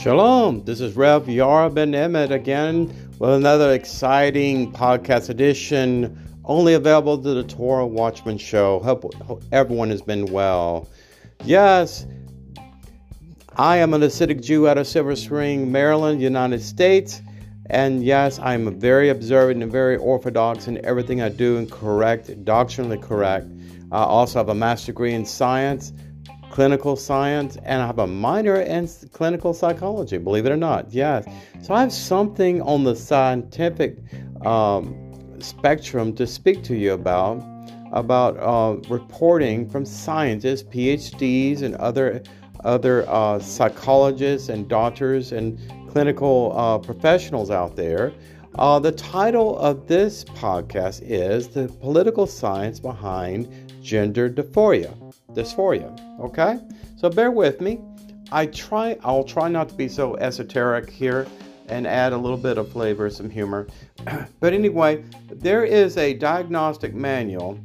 Shalom, this is Rev Yara Ben Emmett again with another exciting podcast edition only available to the Torah Watchman Show. Hope, hope everyone has been well. Yes, I am an Hasidic Jew out of Silver Spring, Maryland, United States. And yes, I'm very observant and very orthodox in everything I do and correct, doctrinally correct. I also have a master's degree in science clinical science, and I have a minor in clinical psychology, believe it or not. Yes. So I have something on the scientific um, spectrum to speak to you about, about uh, reporting from scientists, PhDs, and other, other uh, psychologists and doctors and clinical uh, professionals out there. Uh, the title of this podcast is The Political Science Behind Gender Dysphoria dysphoria. Okay? So bear with me. I try I'll try not to be so esoteric here and add a little bit of flavor, some humor. but anyway, there is a diagnostic manual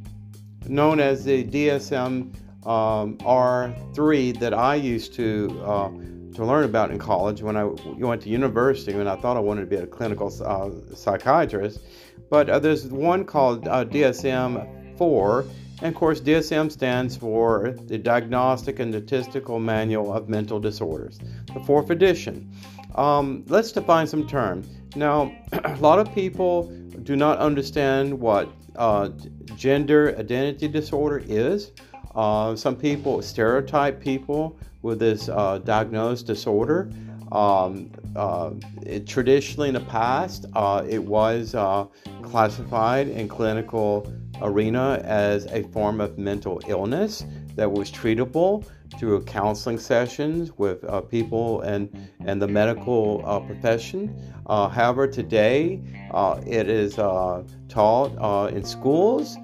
known as the DSM um, R3 that I used to uh, to learn about in college when I went to university and I thought I wanted to be a clinical uh, psychiatrist. But uh, there's one called uh, DSM 4 and of course, DSM stands for the Diagnostic and Statistical Manual of Mental Disorders, the fourth edition. Um, let's define some terms. Now, a lot of people do not understand what uh, gender identity disorder is. Uh, some people stereotype people with this uh, diagnosed disorder. Um, uh, it, traditionally, in the past, uh, it was uh, classified in clinical arena as a form of mental illness that was treatable through counseling sessions with uh, people and, and the medical uh, profession. Uh, however, today uh, it is uh, taught uh, in schools.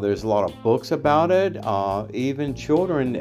there's a lot of books about it. even children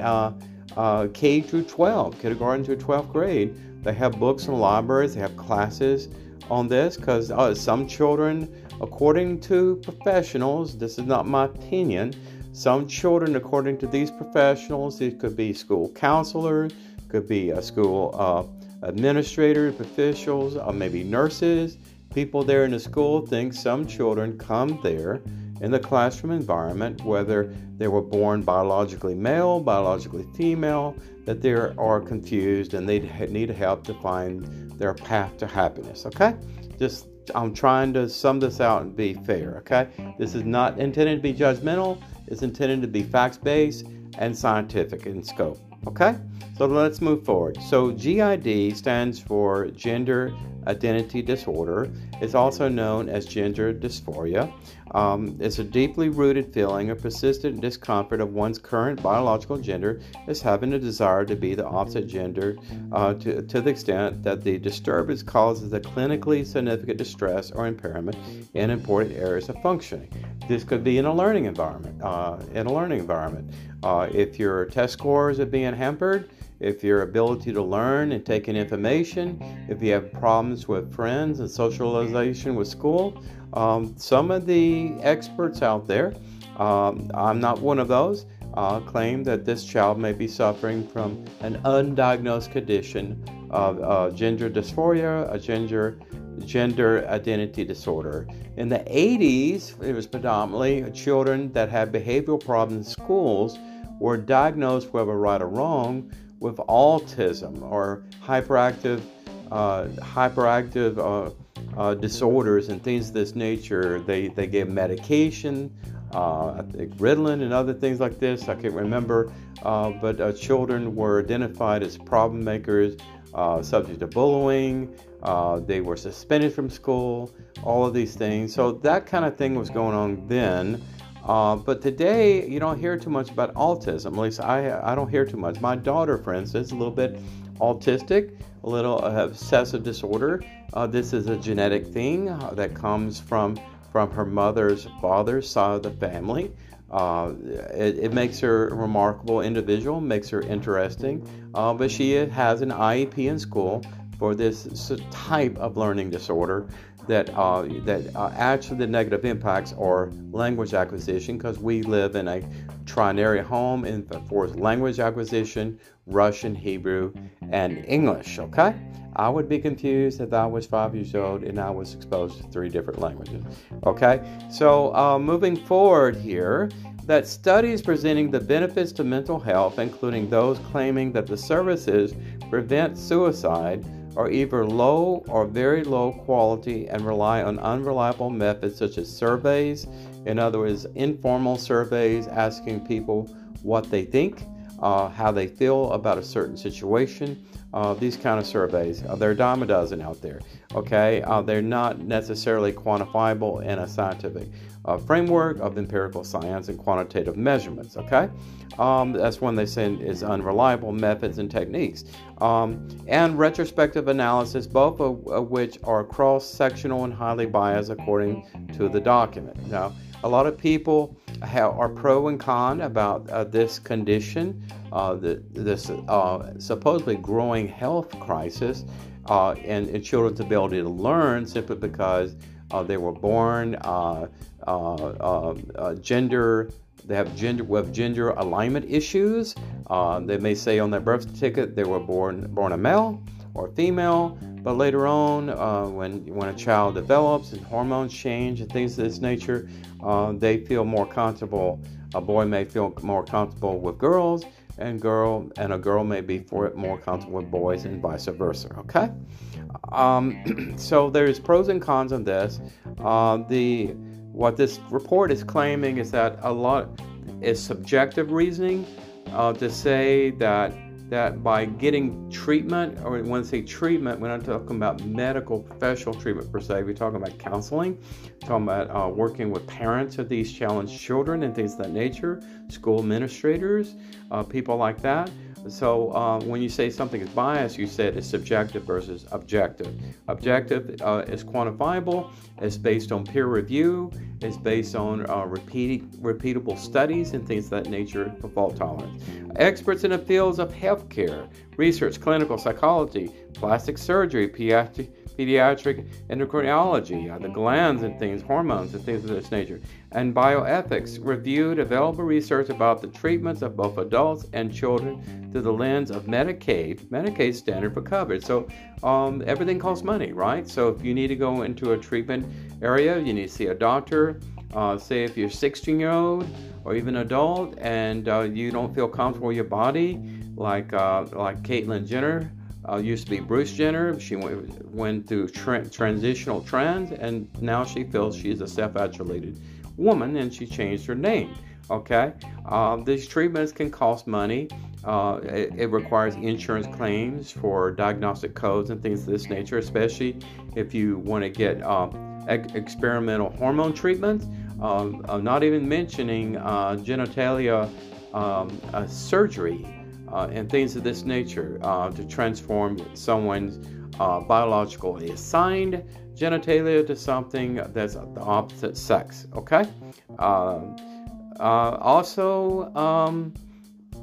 K through 12, kindergarten through 12th grade, they have books in libraries, they have classes on this because some children According to professionals, this is not my opinion, some children, according to these professionals, it could be school counselors, could be a school uh, administrators, officials, or maybe nurses. People there in the school think some children come there in the classroom environment, whether they were born biologically male, biologically female, that they are confused and they need help to find their path to happiness. Okay? Just I'm trying to sum this out and be fair, okay? This is not intended to be judgmental, it's intended to be facts based and scientific in scope, okay? So let's move forward. So, GID stands for Gender Identity Disorder. It's also known as gender dysphoria. Um, it's a deeply rooted feeling of persistent discomfort of one's current biological gender as having a desire to be the opposite gender uh, to, to the extent that the disturbance causes a clinically significant distress or impairment in important areas of functioning. This could be in a learning environment. Uh, in a learning environment, uh, if your test scores are being hampered, if your ability to learn and take in information, if you have problems with friends and socialization with school. Um, some of the experts out there, um, I'm not one of those, uh, claim that this child may be suffering from an undiagnosed condition of uh, gender dysphoria, a gender gender identity disorder. In the 80s, it was predominantly children that had behavioral problems in schools were diagnosed, whether right or wrong, with autism or hyperactive uh, hyperactive uh, uh, disorders and things of this nature. They they give medication, uh, I think Ritalin and other things like this. I can't remember, uh, but children were identified as problem makers, subject to bullying. they were suspended from school. All of these things. So that kind of thing was going on then. Uh, but today, you don't hear too much about autism. At least I, I don't hear too much. My daughter, for instance, is a little bit autistic, a little uh, obsessive disorder. Uh, this is a genetic thing uh, that comes from from her mother's father's side of the family. Uh, it, it, makes her a remarkable individual, makes her interesting, uh, but she has an IEP in school for this type of learning disorder that uh, that uh, actually the negative impacts are language acquisition because we live in a trinary home in, for language acquisition, Russian, Hebrew, and English. Okay? I would be confused if I was five years old and I was exposed to three different languages. Okay? So, uh, moving forward here, that studies presenting the benefits to mental health, including those claiming that the services prevent suicide, are either low or very low quality and rely on unreliable methods such as surveys, in other words, informal surveys asking people what they think, uh, how they feel about a certain situation. Uh, these kind of surveys, uh, there are dime a dozen out there. Okay, uh, they're not necessarily quantifiable in a scientific uh, framework of empirical science and quantitative measurements. Okay, um, that's one they say is unreliable methods and techniques, um, and retrospective analysis, both of, of which are cross-sectional and highly biased according to the document. Now, a lot of people have, are pro and con about uh, this condition, uh, the, this uh, supposedly growing health crisis, uh, and, and children's ability to learn simply because uh, they were born uh, gender. They have gender with gender alignment issues. Uh, they may say on their birth certificate they were born born a male or female, but later on, uh, when when a child develops and hormones change and things of this nature, they feel more comfortable. A boy may feel more comfortable with girls, and girl and a girl may be for more comfortable with boys and vice versa okay um, so there's pros and cons on this uh, the what this report is claiming is that a lot is subjective reasoning uh, to say that that by getting treatment, or when I say treatment, we're not talking about medical professional treatment per se. We're talking about counseling, talking about uh, working with parents of these challenged children and things of that nature, school administrators, uh, people like that. So uh, when you say something is biased, you said it's subjective versus objective. Objective uh, is quantifiable. It's based on peer review. It's based on uh, repeatable studies and things of that nature for fault tolerance. Experts in the fields of healthcare, research, clinical psychology, plastic surgery, pediatric pediatric endocrinology, uh, the glands and things, hormones and things of this nature, and bioethics reviewed available research about the treatments of both adults and children through the lens of Medicaid, Medicaid standard for coverage. So um, everything costs money, right? So if you need to go into a treatment area, you need to see a doctor. Uh, say if you're 16 year old or even adult and uh, you don't feel comfortable with your body, like uh, like Caitlyn Jenner uh, used to be Bruce Jenner. She went, went through tra- transitional trends, and now she feels she's a self-actuated woman, and she changed her name. Okay, uh, these treatments can cost money. Uh, it, it, requires insurance claims for diagnostic codes and things of this nature, especially if you want to get ex- experimental hormone treatments. Um, I'm not even mentioning uh, genitalia um, surgery uh, and things of this nature uh, to transform someone's uh, biologically assigned genitalia to something that's the opposite sex. Okay. Um, uh, also, um,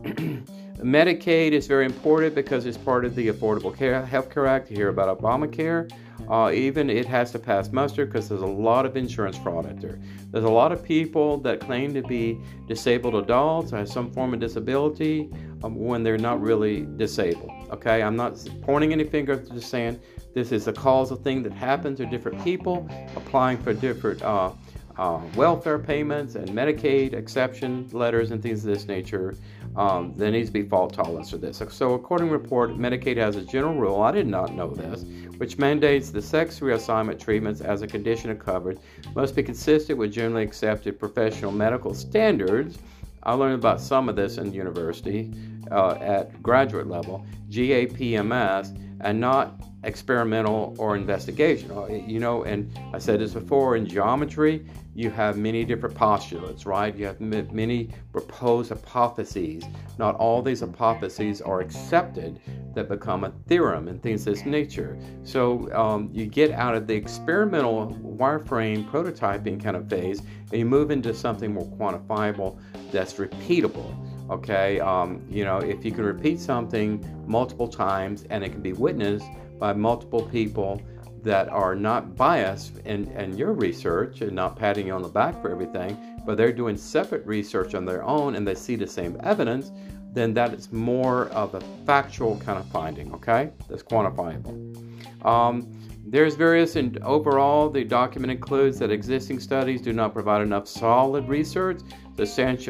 Medicaid is very important because it's part of the Affordable Care Health Care Act. You hear about Obamacare. Uh, even it has to pass muster because there's a lot of insurance fraud out there. There's a lot of people that claim to be disabled adults or have some form of disability um, when they're not really disabled. Okay, I'm not pointing any fingers, just saying this is a causal thing that happens to different people applying for different uh, uh, welfare payments and Medicaid exception letters and things of this nature. Um, there needs to be fault tolerance for this. So, according to report, Medicaid has a general rule, I did not know this, which mandates the sex reassignment treatments as a condition of coverage must be consistent with generally accepted professional medical standards. I learned about some of this in university uh, at graduate level, GAPMS, and not experimental or investigation. Uh, you know, and I said this before in geometry, you have many different postulates, right? You have m- many proposed hypotheses. Not all these hypotheses are accepted that become a theorem and things of this nature. So um, you get out of the experimental wireframe prototyping kind of phase and you move into something more quantifiable that's repeatable okay um, you know if you can repeat something multiple times and it can be witnessed by multiple people, that are not biased in, in your research and not patting you on the back for everything, but they're doing separate research on their own and they see the same evidence, then that is more of a factual kind of finding, okay? That's quantifiable. Um, there's various, and overall, the document includes that existing studies do not provide enough solid research to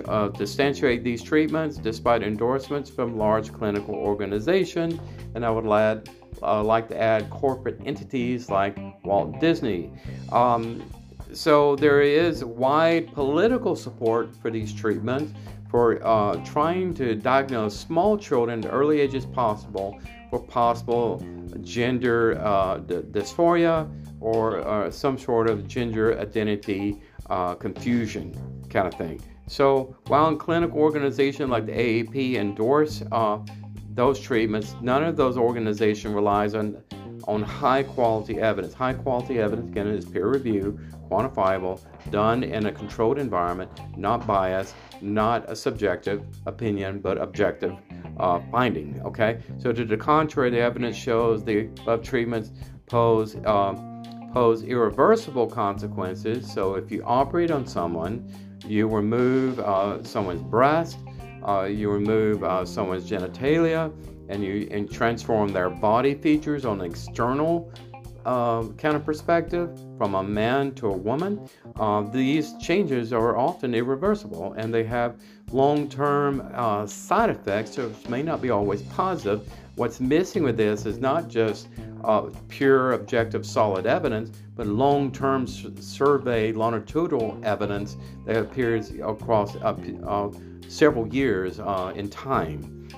uh, substantiate these treatments despite endorsements from large clinical organizations. And I would add, uh, like to add corporate entities like Walt Disney. Um, so there is wide political support for these treatments for uh, trying to diagnose small children at early ages possible for possible gender uh, d- dysphoria or uh, some sort of gender identity uh, confusion kind of thing. So while in clinical organizations like the AAP endorse uh, those treatments, none of those organizations relies on on high quality evidence. High quality evidence again is peer review, quantifiable, done in a controlled environment, not biased, not a subjective opinion, but objective uh, finding. Okay, so to the contrary, the evidence shows the above treatments pose um, pose irreversible consequences. So if you operate on someone, you remove uh, someone's breast, uh, you remove uh, someone's genitalia, and you and transform their body features on external uh, kind of perspective from a man to a woman, uh, these changes are often irreversible and they have long term uh, side effects, which may not be always positive. What's missing with this is not just uh, pure, objective, solid evidence, but long term s- survey, longitudinal evidence that appears across uh, several years uh, in time.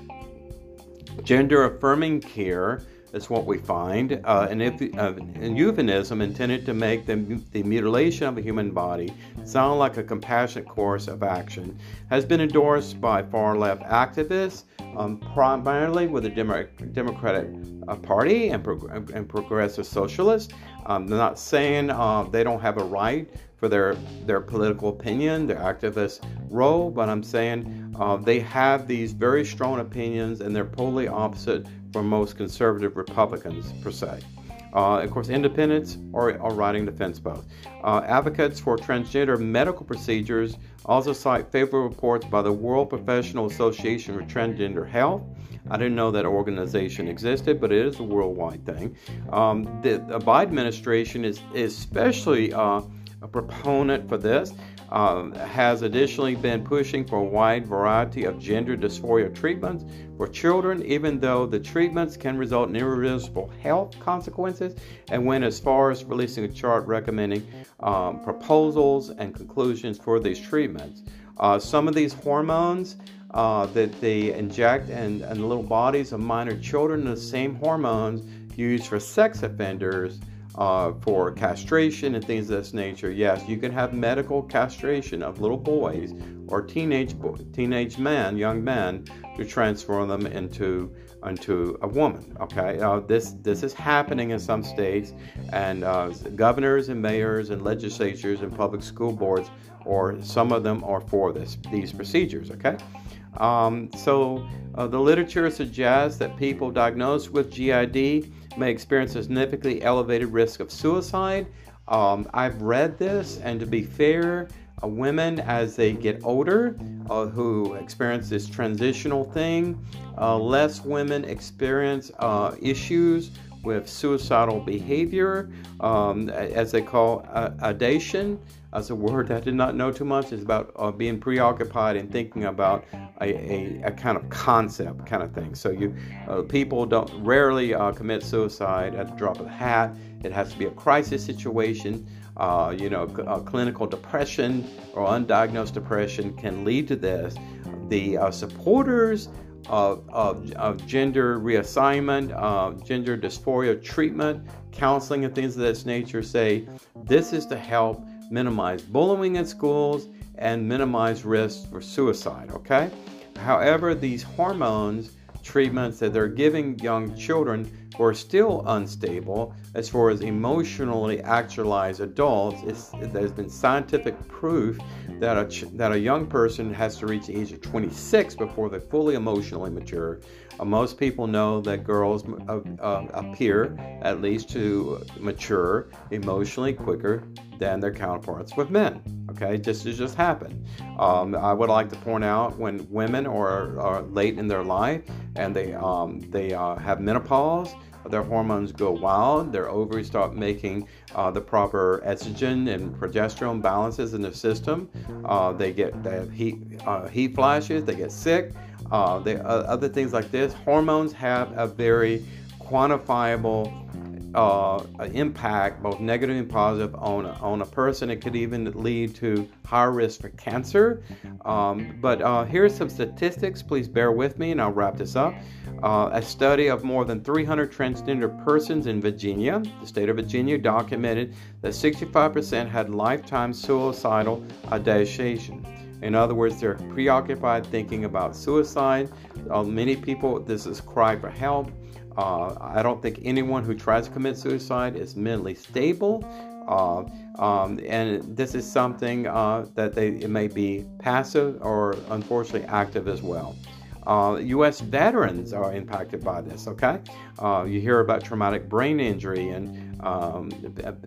Gender affirming care is what we find. Uh, an, uh, an euphemism intended to make the, the mutilation of a human body sound like a compassionate course of action has been endorsed by far left activists, um, primarily with the Demo- Democratic uh, Party and, and progressive socialists. Um, they're not saying uh, they don't have a right for their their political opinion, their activist role, but I'm saying uh, they have these very strong opinions and they're totally opposite from most conservative Republicans per se. Uh, of course, independents are, are riding the fence both. Uh, advocates for transgender medical procedures also cite favorable reports by the World Professional Association for Transgender Health. I didn't know that organization existed, but it is a worldwide thing. Um, the, Biden administration is especially uh, a proponent for this, uh, has additionally been pushing for a wide variety of gender dysphoria treatments for children, even though the treatments can result in irreversible health consequences, and went as far as releasing a chart recommending um, proposals and conclusions for these treatments. Uh, some of these hormones uh, that they inject in, in the little bodies of minor children, the same hormones used for sex offenders uh, for castration and things of this nature. Yes, you can have medical castration of little boys or teenage teenage men, young men, to transform them into into a woman. Okay, uh, this this is happening in some states, and uh, governors and mayors and legislatures and public school boards, or some of them are for this these procedures. Okay. Um, so uh, the literature suggests that people diagnosed with GID may experience a significantly elevated risk of suicide. Um, I've read this, and to be fair, uh, women as they get older uh, who experience this transitional thing, uh, less women experience uh, issues with suicidal behavior, um, as they call uh, adation. As a word I did not know too much, It's about uh, being preoccupied and thinking about a, a, a, kind of concept kind of thing. So you uh, people don't rarely uh, commit suicide at the drop of a hat. It has to be a crisis situation. Uh, you know, uh, clinical depression or undiagnosed depression can lead to this. The uh, supporters of, of, of, gender reassignment, uh, gender dysphoria treatment, counseling, and things of this nature say this is to help minimize bullying in schools and minimize risks for suicide. Okay. However, these hormones treatments that they're giving young children who are still unstable as far as emotionally actualized adults. There's been scientific proof that a, that a young person has to reach the age of 26 before they're fully emotionally mature. Uh, most people know that girls uh, uh, appear, at least, to mature emotionally quicker than their counterparts with men. Okay, just to just happen. Um, I would like to point out when women are, are late in their life and they um, they uh, have menopause, their hormones go wild. Their ovaries start making uh, the proper estrogen and progesterone balances in the system. Uh, they get they have heat uh, heat flashes. They get sick. Uh, they, uh, other things like this. Hormones have a very quantifiable uh, impact, both negative and positive, on a, on a person. It could even lead to higher risk for cancer. Um, but uh, here's some statistics. Please bear with me, and I'll wrap this up. Uh, a study of more than 300 transgender persons in Virginia, the state of Virginia, documented that 65% had lifetime suicidal ideation. In other words, they're preoccupied thinking about suicide. Uh, many people, this is cry for help. Uh, I don't think anyone who tries to commit suicide is mentally stable. Uh, um, and this is something uh, that they it may be passive or unfortunately active as well. Uh, U.S. veterans are impacted by this. Okay, uh, you hear about traumatic brain injury and um,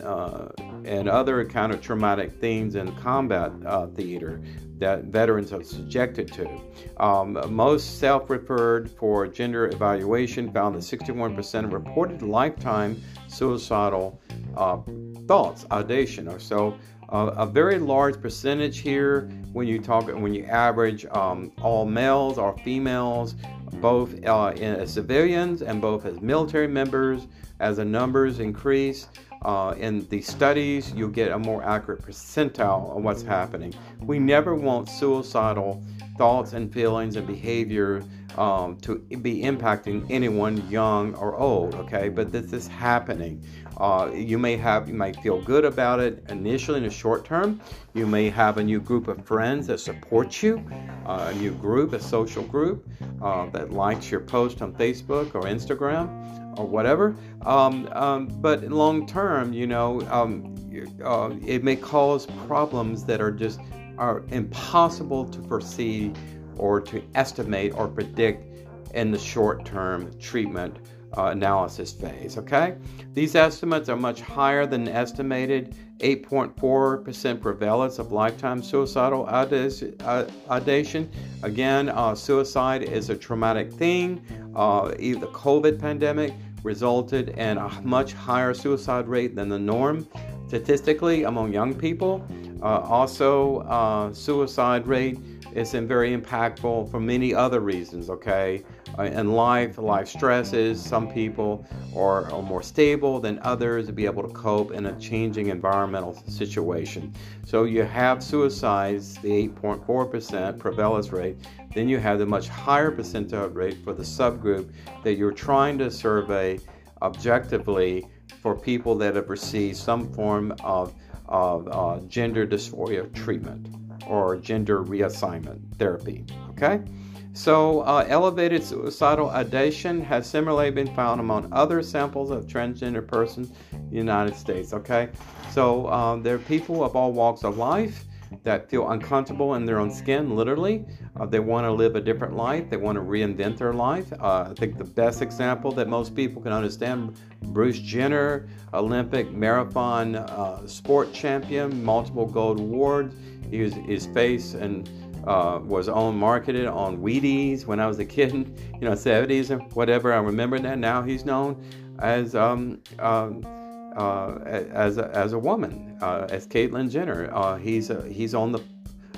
uh, and other kind of traumatic things in combat uh, theater that veterans are subjected to. Um, most self-referred for gender evaluation found that 61% reported lifetime suicidal uh, thoughts, ideation, or so. Uh, a very large percentage here when you talk when you average um, all males or females, both uh, as civilians and both as military members. As the numbers increase uh, in the studies, you'll get a more accurate percentile of what's happening. We never want suicidal thoughts and feelings and behavior um, to be impacting anyone young or old okay? But this is happening. Uh, you may have you might feel good about it initially in the short term. You may have a new group of friends that support you uh, a new group a social group uh, that likes your post on facebook or instagram or whatever. Um, um, but long term you know um, uh, it may cause problems that are just are impossible to foresee or to estimate or predict in the short term treatment uh, analysis phase. Okay, these estimates are much higher than estimated 8.4% prevalence of lifetime suicidal ideation. Again, uh, suicide is a traumatic thing. Uh, the COVID pandemic resulted in a much higher suicide rate than the norm statistically among young people. Uh, also, uh, suicide rate is very impactful for many other reasons, okay? Uh, in life, life stresses, some people are, are more stable than others to be able to cope in a changing environmental situation. So you have suicides, the 8.4% prevalence rate, then you have the much higher percentile rate for the subgroup that you're trying to survey objectively for people that have received some form of, of uh, gender dysphoria treatment or gender reassignment therapy. Okay? So, uh, elevated suicidal ideation has similarly been found among other samples of transgender persons in the United States. Okay? So, um, there are people of all walks of life that feel uncomfortable in their own skin, literally. Uh, they want to live a different life, they want to reinvent their life. Uh, I think the best example that most people can understand Bruce Jenner, Olympic marathon uh, sport champion, multiple gold awards. Was, his face and uh, was on marketed on Wheaties when I was a kid, you know, 70s or whatever. I remember that. Now he's known as um, uh, uh, as a, as a woman, uh, as Caitlyn Jenner. Uh, he's he's on the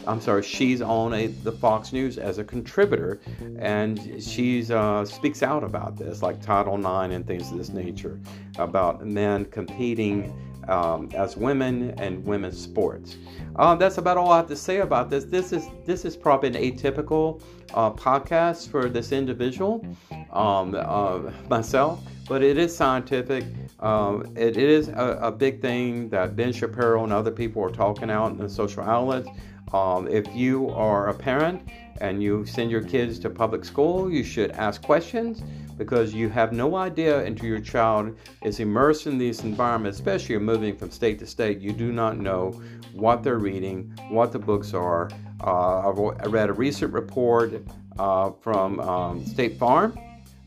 I'm sorry, she's on a, the Fox News as a contributor, and she's uh, speaks out about this, like Title IX and things of this nature, about men competing um, as women and women's sports. Uh, that's about all I have to say about this. This is this is probably an atypical uh, podcast for this individual, um, uh, myself, but it is scientific. Um, it, it is a, a, big thing that Ben Shapiro and other people are talking out in the social outlets. Um, if you are a parent and you send your kids to public school, you should ask questions because you have no idea until your child is immersed in these environments, especially moving from state to state. You do not know what they're reading, what the books are. Uh, I read a recent report uh, from um, State Farm.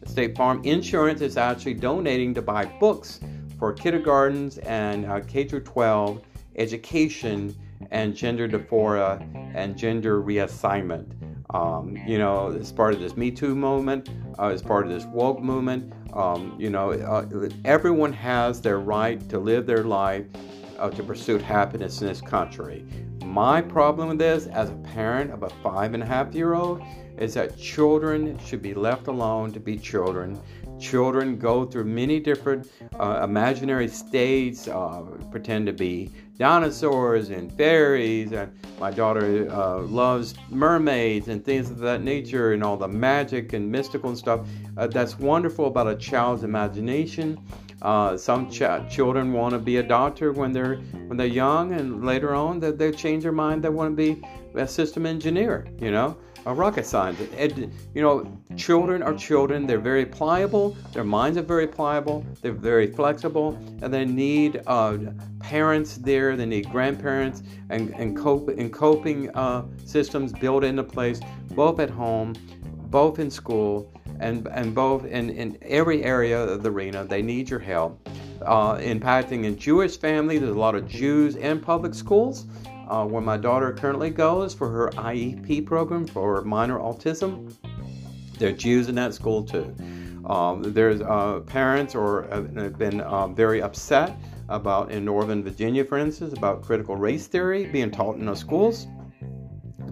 State Farm Insurance is actually donating to buy books for kindergartens and uh, K 12 education and gender dysphoria and gender reassignment. Um, you know, as part of this Me Too movement, uh, as part of this woke movement, um, you know, uh, everyone has their right to live their life uh, to pursue happiness in this country. My problem with this, as a parent of a five and a half year old, is that children should be left alone to be children. Children go through many different uh, imaginary states, uh, pretend to be dinosaurs and fairies. And my daughter uh, loves mermaids and things of that nature, and all the magic and mystical and stuff. Uh, that's wonderful about a child's imagination. Uh, some ch- children want to be a doctor when they're when they're young, and later on that they, they change their mind. They want to be a system engineer. You know, a rocket scientist. Ed, you know, children are children. They're very pliable. Their minds are very pliable. They're very flexible, and they need uh, parents there. They need grandparents and and cope and coping uh, systems built into place, both at home, both in school, and and both in in every area of the arena. They need your help. Uh, impacting a Jewish family, there's a lot of Jews in public schools uh, where my daughter currently goes for her IEP program for minor autism. There are Jews in that school too. Um, there's uh, parents or have been um, very upset about in Northern Virginia, for instance, about critical race theory being taught in the schools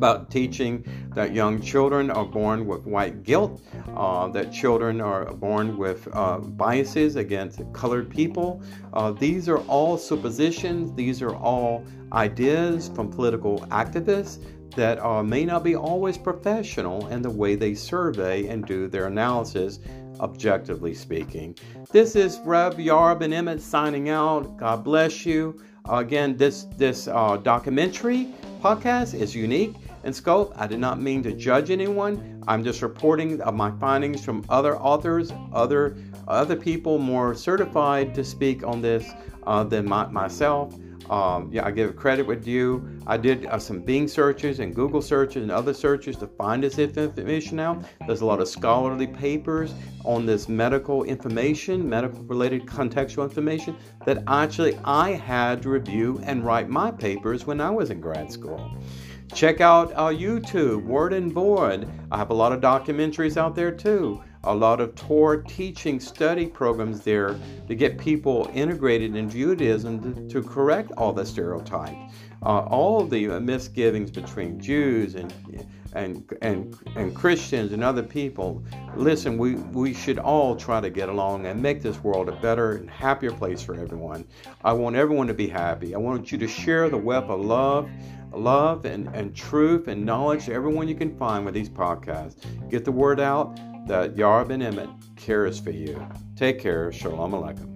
about teaching that young children are born with white guilt, uh, that children are born with uh, biases against colored people. Uh, these are all suppositions, these are all ideas from political activists that uh, may not be always professional in the way they survey and do their analysis, objectively speaking. This is Rev Yara Ben Emmett signing out. God bless you. again, this this uh, documentary podcast is unique in scope. I did not mean to judge anyone. I'm just reporting my findings from other authors, other other people more certified to speak on this uh, than my, myself. Um, yeah, I give credit with you. I did uh, some Bing searches and Google searches and other searches to find this information out. There's a lot of scholarly papers on this medical information, medical related contextual information that actually I had to review and write my papers when I was in grad school. Check out our YouTube, Word and Board. I have a lot of documentaries out there too. A lot of Torah teaching study programs there to get people integrated in Judaism to, to correct all the stereotypes, uh, all the misgivings between Jews and and and and Christians and other people. Listen, we we should all try to get along and make this world a better and happier place for everyone. I want everyone to be happy. I want you to share the web of love love and, and truth and knowledge to everyone you can find with these podcasts. Get the word out that Yara Ben Emmett cares for you. Take care. Shalom Aleichem.